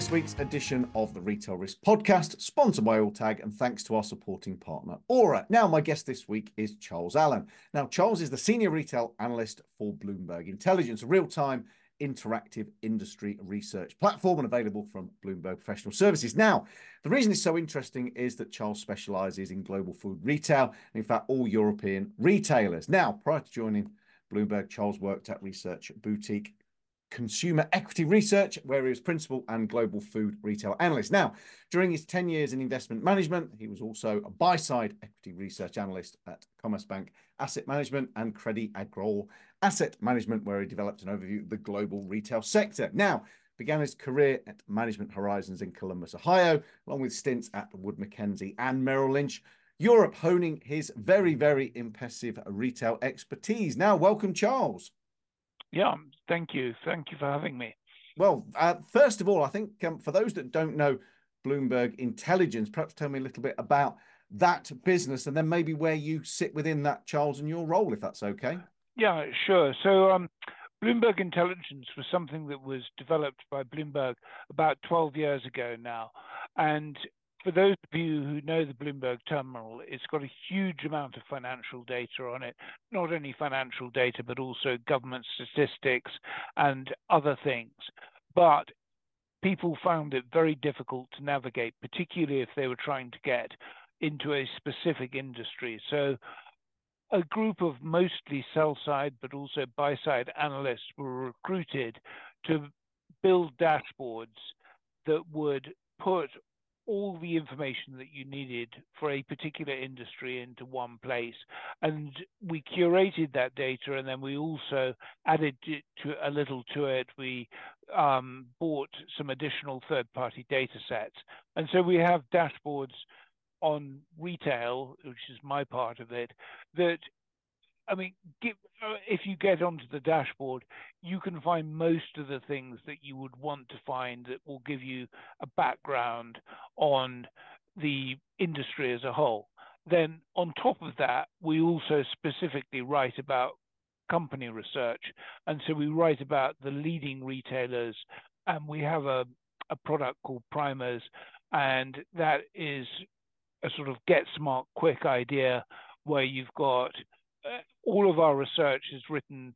this week's edition of the Retail Risk Podcast, sponsored by Alltag, and thanks to our supporting partner, Auror. Now, my guest this week is Charles Allen. Now, Charles is the senior retail analyst for Bloomberg Intelligence, a real time interactive industry research platform and available from Bloomberg Professional Services. Now, the reason it's so interesting is that Charles specializes in global food retail, and in fact, all European retailers. Now, prior to joining Bloomberg, Charles worked at research boutique Consumer Equity Research, where he was principal and global food retail analyst. Now, during his 10 years in investment management, he was also a buy side equity research analyst at Commerzbank Asset Management and Credit Agricole Asset Management, where he developed an overview of the global retail sector. Now, began his career at Management Horizons in Columbus, Ohio, along with stints at Wood Mackenzie and Merrill Lynch. Europe, honing his very, very impressive retail expertise. Now, welcome, Charles. Yeah, thank you. Thank you for having me. Well, uh, first of all, I think um, for those that don't know Bloomberg Intelligence, perhaps tell me a little bit about that business and then maybe where you sit within that, Charles, and your role, if that's okay. Yeah, sure. So, um, Bloomberg Intelligence was something that was developed by Bloomberg about 12 years ago now. And for those of you who know the Bloomberg terminal, it's got a huge amount of financial data on it, not only financial data, but also government statistics and other things. But people found it very difficult to navigate, particularly if they were trying to get into a specific industry. So a group of mostly sell side, but also buy side analysts were recruited to build dashboards that would put all the information that you needed for a particular industry into one place. And we curated that data and then we also added to a little to it. We um, bought some additional third party data sets. And so we have dashboards on retail, which is my part of it, that I mean, give, uh, if you get onto the dashboard, you can find most of the things that you would want to find that will give you a background on the industry as a whole. Then, on top of that, we also specifically write about company research. And so we write about the leading retailers, and we have a, a product called Primers, and that is a sort of get smart quick idea where you've got Uh, all of our research is written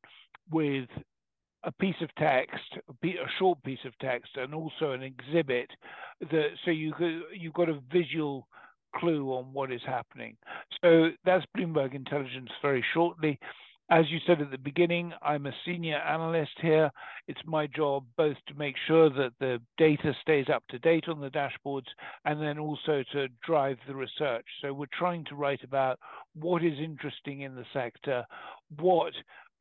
with a piece of text, a, short piece of text, and also an exhibit that so you you've got a visual clue on what is happening. So that's Bloomberg Intelligence very shortly. As you said at the beginning, I'm a senior analyst here. It's my job both to make sure that the data stays up to date on the dashboards and then also to drive the research. So we're trying to write about what is interesting in the sector, what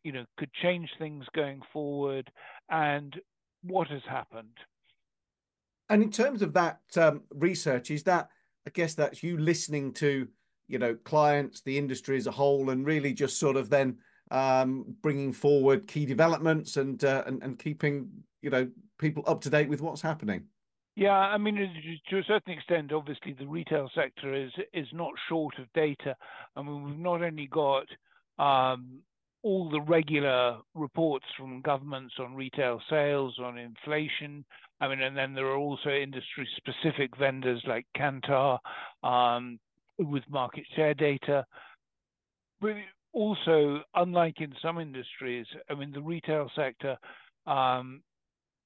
you know could change things going forward, and what has happened. And in terms of that um, research, is that I guess that's you listening to you know clients, the industry as a whole, and really just sort of then um, bringing forward key developments and, uh, and and keeping you know people up to date with what's happening. Yeah, I mean, to a certain extent, obviously, the retail sector is is not short of data. I mean, we've not only got um, all the regular reports from governments on retail sales, on inflation. I mean, and then there are also industry-specific vendors like Kantar um, with market share data. But also, unlike in some industries, I mean, the retail sector um,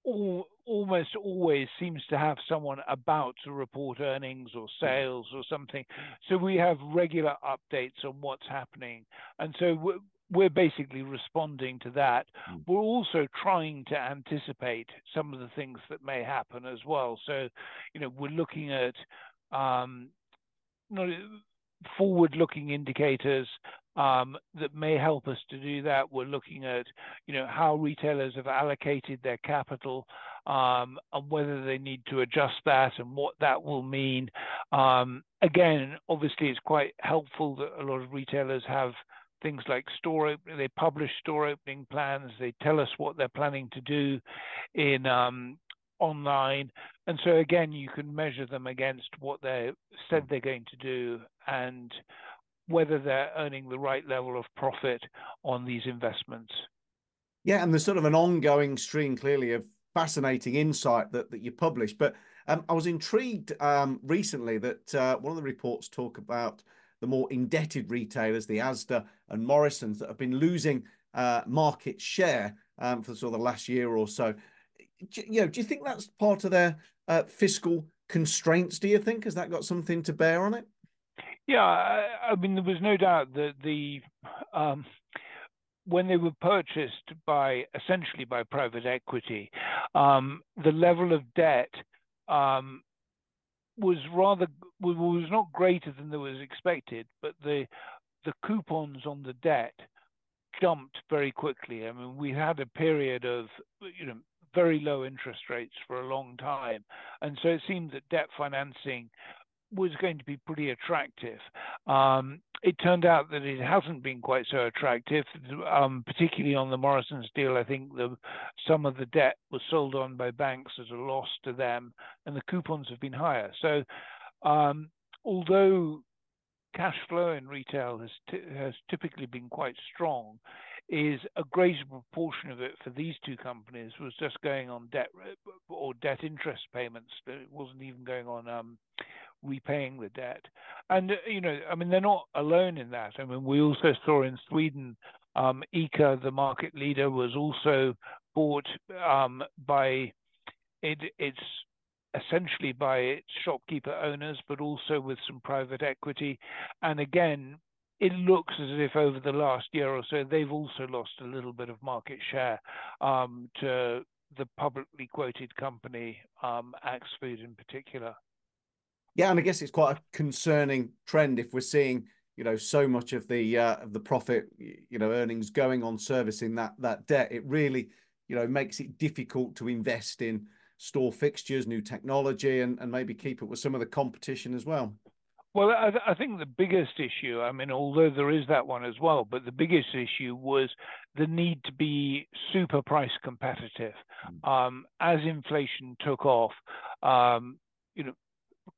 all, almost always seems to have someone about to report earnings or sales or something. So we have regular updates on what's happening. And so we're, we're basically responding to that. Mm. We're also trying to anticipate some of the things that may happen as well. So, you know, we're looking at um, forward-looking indicators um, that may help us to do that. We're looking at, you know, how retailers have allocated their capital, um, and whether they need to adjust that and what that will mean. Um, again, obviously, it's quite helpful that a lot of retailers have things like store opening. They publish store opening plans. They tell us what they're planning to do in um, online. And so again, you can measure them against what they said they're going to do and whether they're earning the right level of profit on these investments. Yeah, and there's sort of an ongoing stream clearly of fascinating insight that, that you publish. But um, I was intrigued um, recently that uh, one of the reports talk about the more indebted retailers, the Asda and Morrison's, that have been losing uh, market share um, for sort of the last year or so. Do, you know, do you think that's part of their uh, fiscal constraints? Do you think has that got something to bear on it? Yeah, I, I mean, there was no doubt that the um, when they were purchased by essentially by private equity, um, the level of debt um, was rather was not greater than there was expected, but the the coupons on the debt jumped very quickly. I mean, we had a period of you know very low interest rates for a long time, and so it seemed that debt financing was going to be pretty attractive. Um, it turned out that it hasn't been quite so attractive, um, particularly on the Morrison's deal. I think the, some of the debt was sold on by banks as a loss to them, and the coupons have been higher. So, um, although cash flow in retail has has typically been quite strong, is a greater proportion of it for these two companies was just going on debt or debt interest payments. It wasn't even going on um, repaying the debt. And, uh, you know, I mean, they're not alone in that. I mean, we also saw in Sweden, um, ICA, the market leader, was also bought um, by it, it's essentially by its shopkeeper owners, but also with some private equity. And again, it looks as if over the last year or so, they've also lost a little bit of market share um, to the publicly quoted company, um, Axfood in particular. Yeah, and I guess it's quite a concerning trend if we're seeing, you know, so much of the uh, of the profit, you know, earnings going on servicing that that debt. It really, you know, makes it difficult to invest in store fixtures, new technology, and and maybe keep it with some of the competition as well. Well, I, th- I, think the biggest issue, I mean, although there is that one as well, but the biggest issue was the need to be super price competitive. Mm. Um, as inflation took off, um, you know,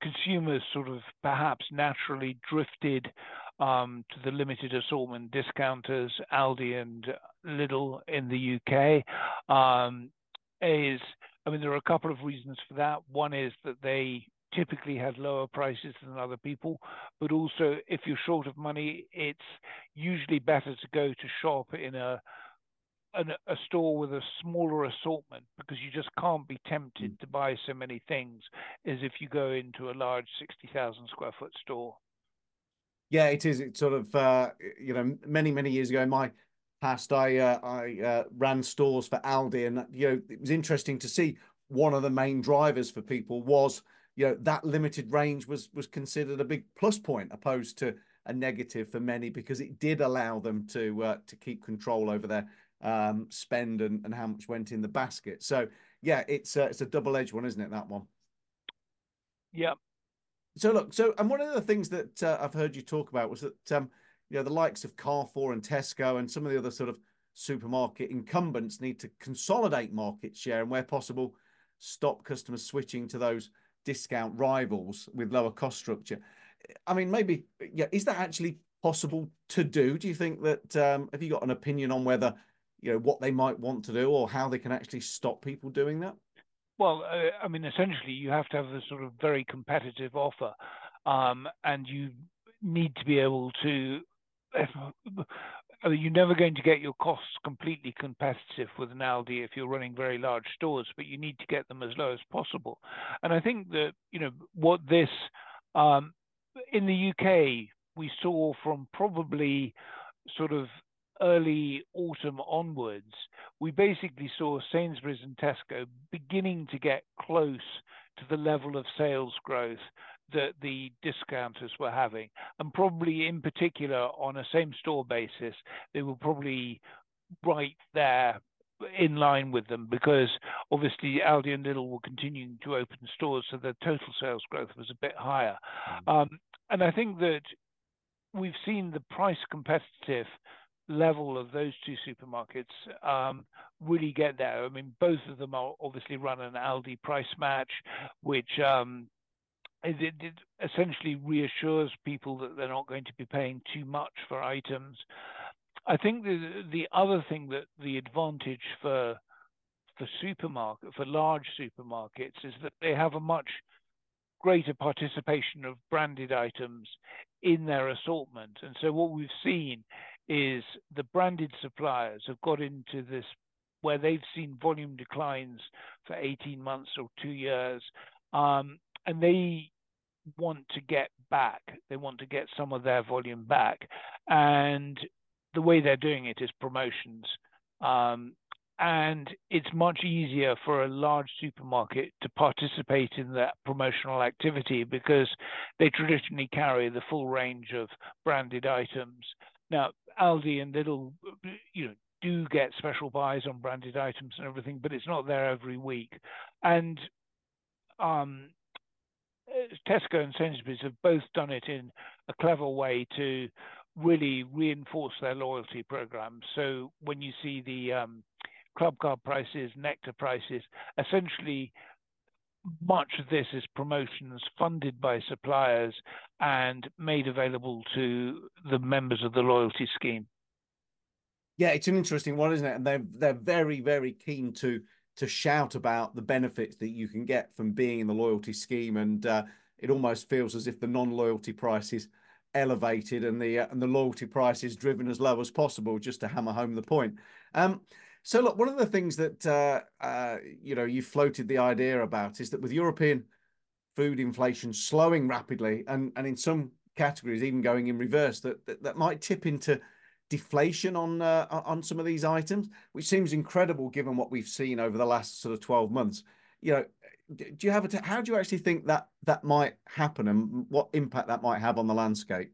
consumers sort of perhaps naturally drifted um, to the limited assortment discounters, Aldi and Lidl in the UK. Um, is I mean, there are a couple of reasons for that. One is that they typically had lower prices than other people, but also if you're short of money, it's usually better to go to shop in a an, a store with a smaller assortment because you just can't be tempted mm. to buy so many things as if you go into a large 60,000 square foot store. Yeah, it is. It's sort of, uh, you know, many, many years ago in my past, I, uh, I uh, ran stores for Aldi and, you know, it was interesting to see one of the main drivers for people was, you know, that limited range was, was considered a big plus point opposed to a negative for many because it did allow them to, uh, to keep control over their um, spend and, and how much went in the basket. So yeah, it's a, it's a double edged one, isn't it? That one. Yeah. So look, so and one of the things that uh, I've heard you talk about was that um, you know the likes of Carrefour and Tesco and some of the other sort of supermarket incumbents need to consolidate market share and where possible stop customers switching to those discount rivals with lower cost structure. I mean, maybe yeah, is that actually possible to do? Do you think that um, have you got an opinion on whether you know what they might want to do or how they can actually stop people doing that? Well, uh, I mean, essentially, you have to have a sort of very competitive offer, um, and you need to be able to. you're never going to get your costs completely competitive with an Aldi if you're running very large stores, but you need to get them as low as possible. And I think that you know what this um, in the UK we saw from probably sort of early autumn onwards, we basically saw Sainsbury's and Tesco beginning to get close to the level of sales growth that the discounters were having. And probably in particular on a same store basis, they were probably right there in line with them because obviously Aldi and Lidl were continuing to open stores, so the total sales growth was a bit higher. Mm. Um, and I think that we've seen the price competitive level of those two supermarkets um, really get there. I mean, both of them are obviously run an Aldi price match, which um, it, it, essentially reassures people that they're not going to be paying too much for items. I think the the other thing that the advantage for for supermarket for large supermarkets is that they have a much greater participation of branded items in their assortment. And so what we've seen is the branded suppliers have got into this where they've seen volume declines for 18 months or two years, um, and they want to get back. They want to get some of their volume back, and the way they're doing it is promotions. Um, and it's much easier for a large supermarket to participate in that promotional activity because they traditionally carry the full range of branded items. Now, Aldi and Lidl, you know, do get special buys on branded items and everything, but it's not there every week. And um, Tesco and Sainsbury's have both done it in a clever way to really reinforce their loyalty programs. So when you see the um, Clubcard prices, Nectar prices, essentially much of this is promotions funded by suppliers and made available to the members of the loyalty scheme. Yeah, it's an interesting one, isn't it? And they're they're very very keen to to shout about the benefits that you can get from being in the loyalty scheme, and uh, it almost feels as if the non-loyalty price is elevated and the uh, and the loyalty price is driven as low as possible, just to hammer home the point. Um, so look, one of the things that uh, uh, you know you floated the idea about is that with European food inflation slowing rapidly and and in some categories even going in reverse, that that, that might tip into deflation on uh, on some of these items, which seems incredible given what we've seen over the last sort of 12 months. You know, do you have a how do you actually think that that might happen and what impact that might have on the landscape?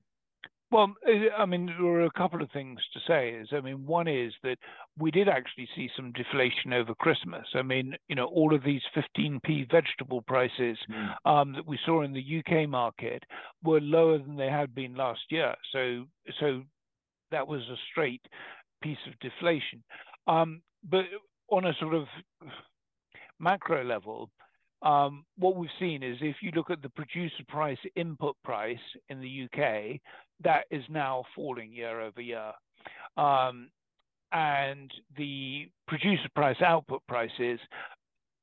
Well, uh, I mean, there are a couple of things to say. Is I mean, one is that we did actually see some deflation over Christmas. I mean, you know, all of these 15p vegetable prices mm. um, that we saw in the UK market were lower than they had been last year. So, so that was a straight piece of deflation. Um, but on a sort of macro level, um, what we've seen is if you look at the producer price input price in the UK, that is now falling year over year. Um, and the producer price output prices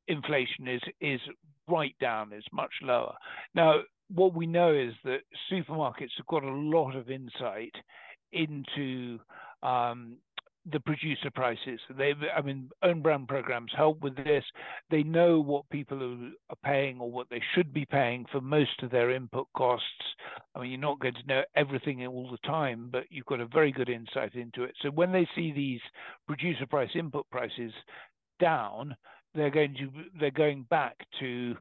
inflation is is right down is much lower now what we know is that supermarkets have got a lot of insight into um, the producer prices. They, I mean, own brand programs help with this. They know what people are paying or what they should be paying for most of their input costs. I mean, you're not going to know everything all the time, but you've got a very good insight into it. So when they see these producer price input prices down, they're going to they're going back to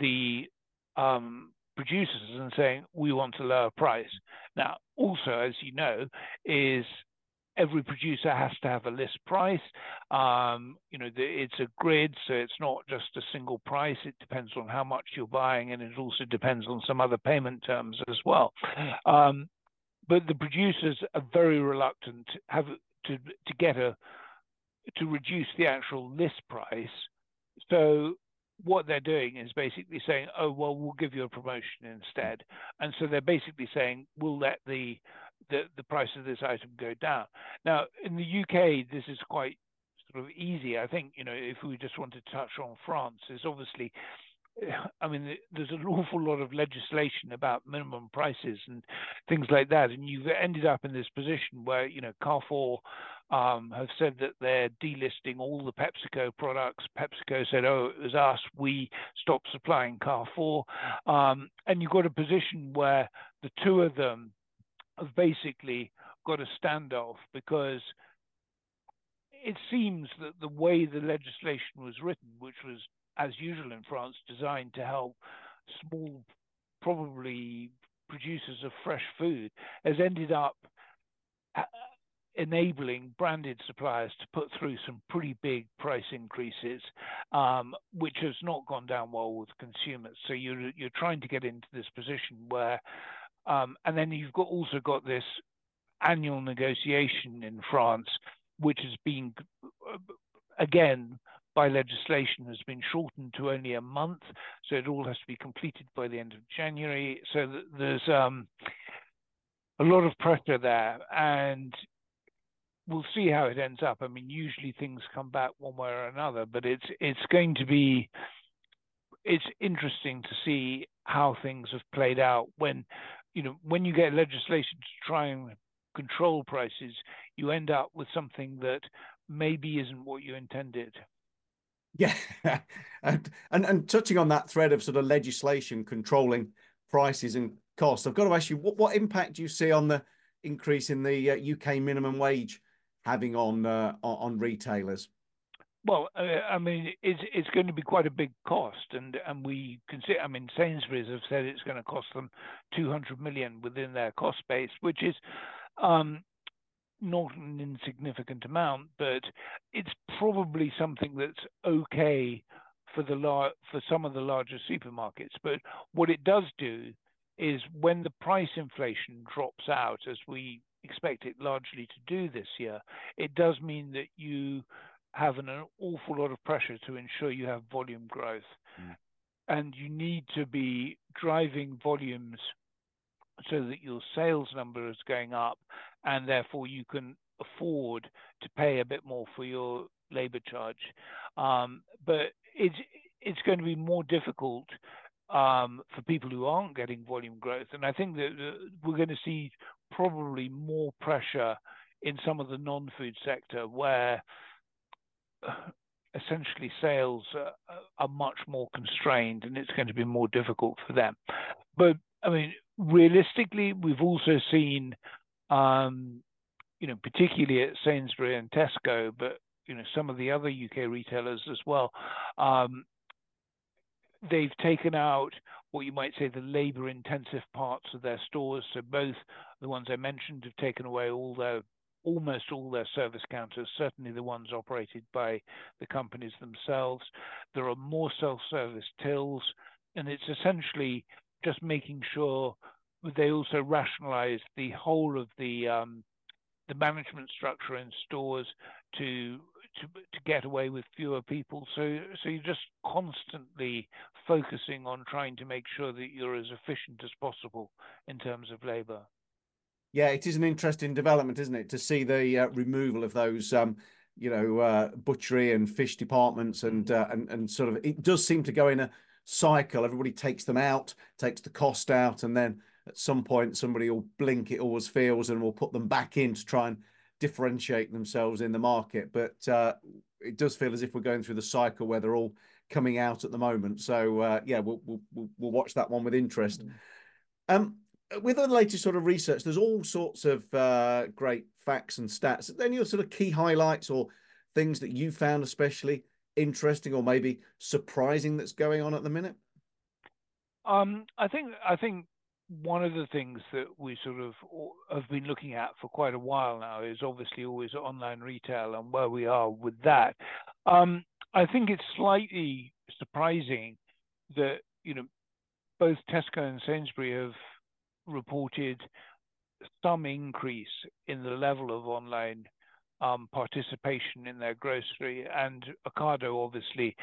the um, producers and saying we want a lower price. Now, also, as you know, is every producer has to have a list price. Um, you know, the, it's a grid, so it's not just a single price. It depends on how much you're buying, and it also depends on some other payment terms as well. Um, but the producers are very reluctant to have to to get a to reduce the actual list price. So what they're doing is basically saying, "Oh, well, we'll give you a promotion instead," and so they're basically saying, "We'll let the the, the price of this item go down." Now, in the UK, this is quite sort of easy. I think you know if we just want to touch on France, is obviously I mean, there's an awful lot of legislation about minimum prices and things like that, and you've ended up in this position where you know Carrefour um, have said that they're delisting all the PepsiCo products. PepsiCo said, "Oh, it was us. We stopped supplying Carrefour," um, and you've got a position where the two of them have basically got a standoff because it seems that the way the legislation was written, which was as usual in France, designed to help small, probably producers of fresh food, has ended up uh, enabling branded suppliers to put through some pretty big price increases, um, which has not gone down well with consumers. So you're you're trying to get into this position where, um, and then you've got also got this annual negotiation in France, which has been uh, again by legislation has been shortened to only a month, so it all has to be completed by the end of January. So there's um, a lot of pressure there, and we'll see how it ends up. I mean, usually things come back one way or another, but it's it's going to be it's interesting to see how things have played out when you know when you get legislation to try and control prices, you end up with something that maybe isn't what you intended. Yeah, and, and and touching on that thread of sort of legislation controlling prices and costs, I've got to ask you what what impact do you see on the increase in the uh, UK minimum wage having on uh, on retailers? Well, uh, I mean, it's it's going to be quite a big cost, and and we consider. I mean, Sainsbury's have said it's going to cost them 200 million within their cost base, which is um, not an insignificant amount, but it's probably something that's okay for the lar- for some of the larger supermarkets. But what it does do is when the price inflation drops out, as we expect it largely to do this year, it does mean that you have an, awful lot of pressure to ensure you have volume growth. Mm. And you need to be driving volumes so that your sales number is going up and therefore you can afford to pay a bit more for your labor charge. Um, but it's it's going to be more difficult um, for people who aren't getting volume growth, and I think that uh, we're going to see probably more pressure in some of the non-food sector where essentially sales uh, are much more constrained and it's going to be more difficult for them. But I mean, realistically, we've also seen, um, you know, particularly at Sainsbury and Tesco, but you know, some of the other UK retailers as well. Um, they've taken out what you might say the labor-intensive parts of their stores. So both the ones I mentioned have taken away all their almost all their service counters, certainly the ones operated by the companies themselves. There are more self-service tills, and it's essentially just making sure they also rationalize the whole of the um, the management structure in stores to to to get away with fewer people. So so you're just constantly focusing on trying to make sure that you're as efficient as possible in terms of labour. Yeah, it is an interesting development, isn't it, to see the uh, removal of those, um, you know, uh, butchery and fish departments, and uh, and and sort of it does seem to go in a cycle. Everybody takes them out, takes the cost out, and then at some point somebody will blink. It always feels, and will put them back in to try and differentiate themselves in the market. But uh, it does feel as if we're going through the cycle where they're all coming out at the moment. So uh, yeah, we'll, we'll we'll watch that one with interest. Mm. Um, with the latest sort of research, there's all sorts of uh, great facts and stats. Any sort of key highlights or things that you found especially interesting or maybe surprising that's going on at the minute? Um, I think I think one of the things that we sort of have been looking at for quite a while now is obviously always online retail and where we are with that. Um, I think it's slightly surprising that you know both Tesco and Sainsbury have reported some increase in the level of online um, participation in their grocery, and Ocado obviously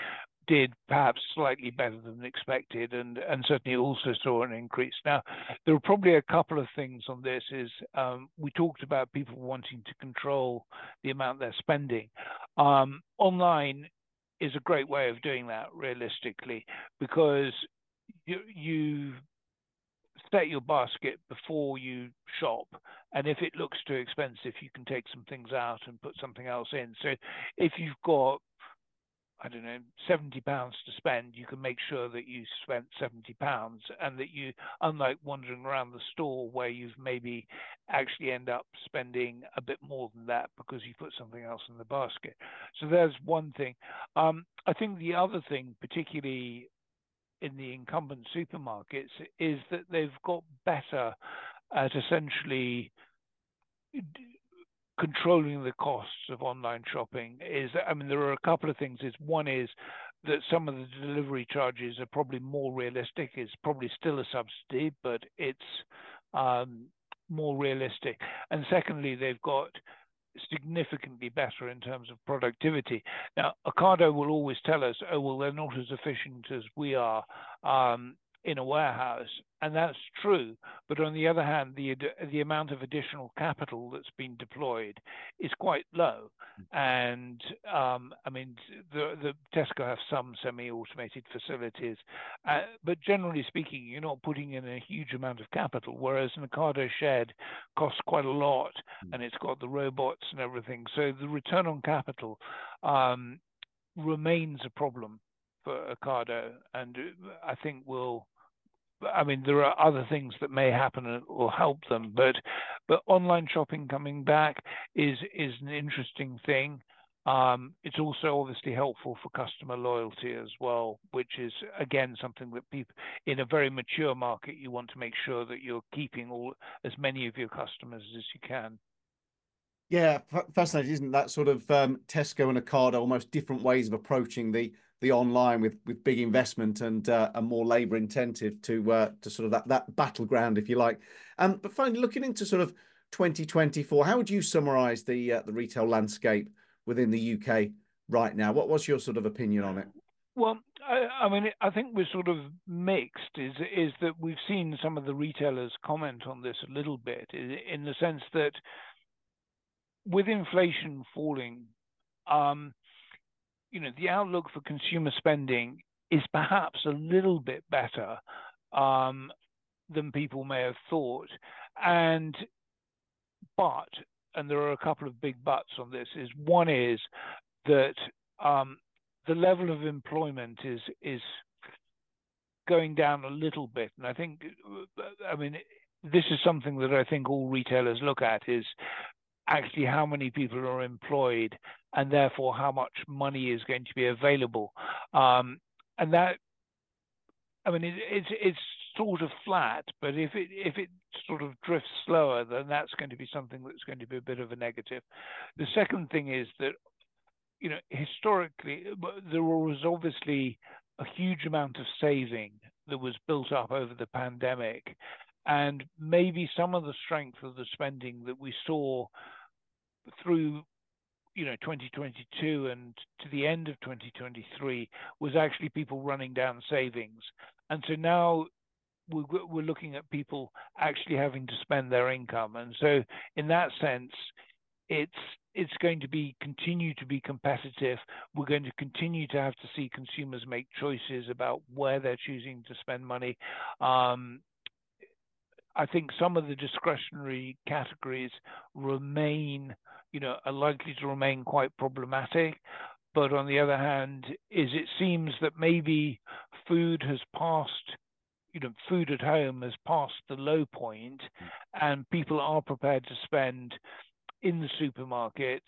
did perhaps slightly better than expected and, and certainly also saw an increase. Now, there are probably a couple of things on this is um, we talked about people wanting to control the amount they're spending. Um, online is a great way of doing that realistically because you, you set your basket before you shop. And if it looks too expensive, you can take some things out and put something else in. So if you've got, I don't know, 70 pounds to spend, you can make sure that you spent 70 pounds and that you, unlike wandering around the store where you've maybe actually end up spending a bit more than that because you put something else in the basket. So there's one thing. Um, I think the other thing, particularly in the incumbent supermarkets is that they've got better at essentially controlling the costs of online shopping is i mean there are a couple of things. Is one is that some of the delivery charges are probably more realistic. It's probably still a subsidy but it's um, more realistic. And secondly they've got significantly better in terms of productivity. Now, Ocado will always tell us, oh, well, they're not as efficient as we are. Um, in a warehouse, and that's true. But on the other hand, the the amount of additional capital that's been deployed is quite low. And um, I mean, the, the Tesco have some semi-automated facilities, uh, but generally speaking, you're not putting in a huge amount of capital. Whereas an Ocado shed costs quite a lot, mm. and it's got the robots and everything. So the return on capital um, remains a problem for Ocado, and I think will I mean, there are other things that may happen that will help them, but but online shopping coming back is is an interesting thing. Um, it's also obviously helpful for customer loyalty as well, which is again something that people in a very mature market you want to make sure that you're keeping all as many of your customers as you can. Yeah, fascinating, isn't that sort of um, Tesco and Ocado almost different ways of approaching the the online with with big investment and uh, and more labour intensive to uh, to sort of that that battleground, if you like. Um, but finally, looking into sort of 2024, how would you summarise the uh, the retail landscape within the UK right now? What was your sort of opinion on it? Well, I, I, mean, I think we're sort of mixed. Is is that we've seen some of the retailers comment on this a little bit, in the sense that with inflation falling, um, you know, the outlook for consumer spending is perhaps a little bit better um, than people may have thought. And but, and there are a couple of big buts on this, is one is that um, the level of employment is is going down a little bit. And I think, I mean, this is something that I think all retailers look at is actually how many people are employed and therefore how much money is going to be available. Um, and that, I mean, it, it's it's sort of flat, but if it if it sort of drifts slower, then that's going to be something that's going to be a bit of a negative. The second thing is that, you know, historically there was obviously a huge amount of saving that was built up over the pandemic, and maybe some of the strength of the spending that we saw through you know 2022 and to the end of 2023 was actually people running down savings. And so now we're looking at people actually having to spend their income. And so in that sense it's it's going to be continue to be competitive. We're going to continue to have to see consumers make choices about where they're choosing to spend money. Um, I think some of the discretionary categories remain you know, are likely to remain quite problematic. But on the other hand, is it seems that maybe food has passed, you know, food at home has passed the low point, and people are prepared to spend in the supermarkets,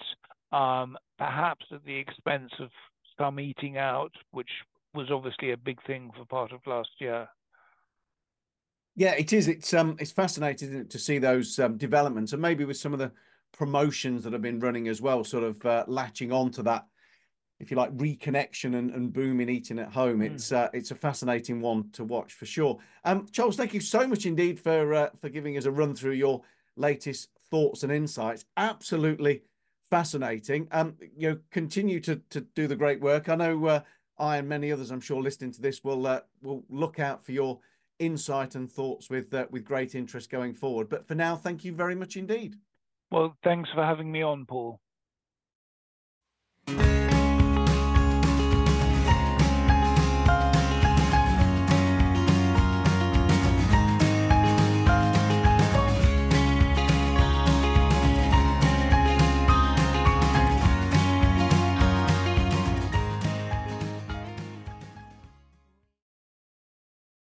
um, perhaps at the expense of some eating out, which was obviously a big thing for part of last year. Yeah, it is. It's um, it's fascinating to see those um, developments, and maybe with some of the promotions that have been running as well, sort of uh, latching on to that, if you like, reconnection and, and booming eating at home. Mm. It's uh, it's a fascinating one to watch for sure. Um, Charles, thank you so much indeed for uh, for giving us a run through your latest thoughts and insights. Absolutely fascinating. Um, you know, continue to to do the great work. I know uh, I and many others, I'm sure, listening to this will uh, will look out for your insight and thoughts with uh, with great interest going forward. But for now, thank you very much indeed. Well, thanks for having me on, Paul.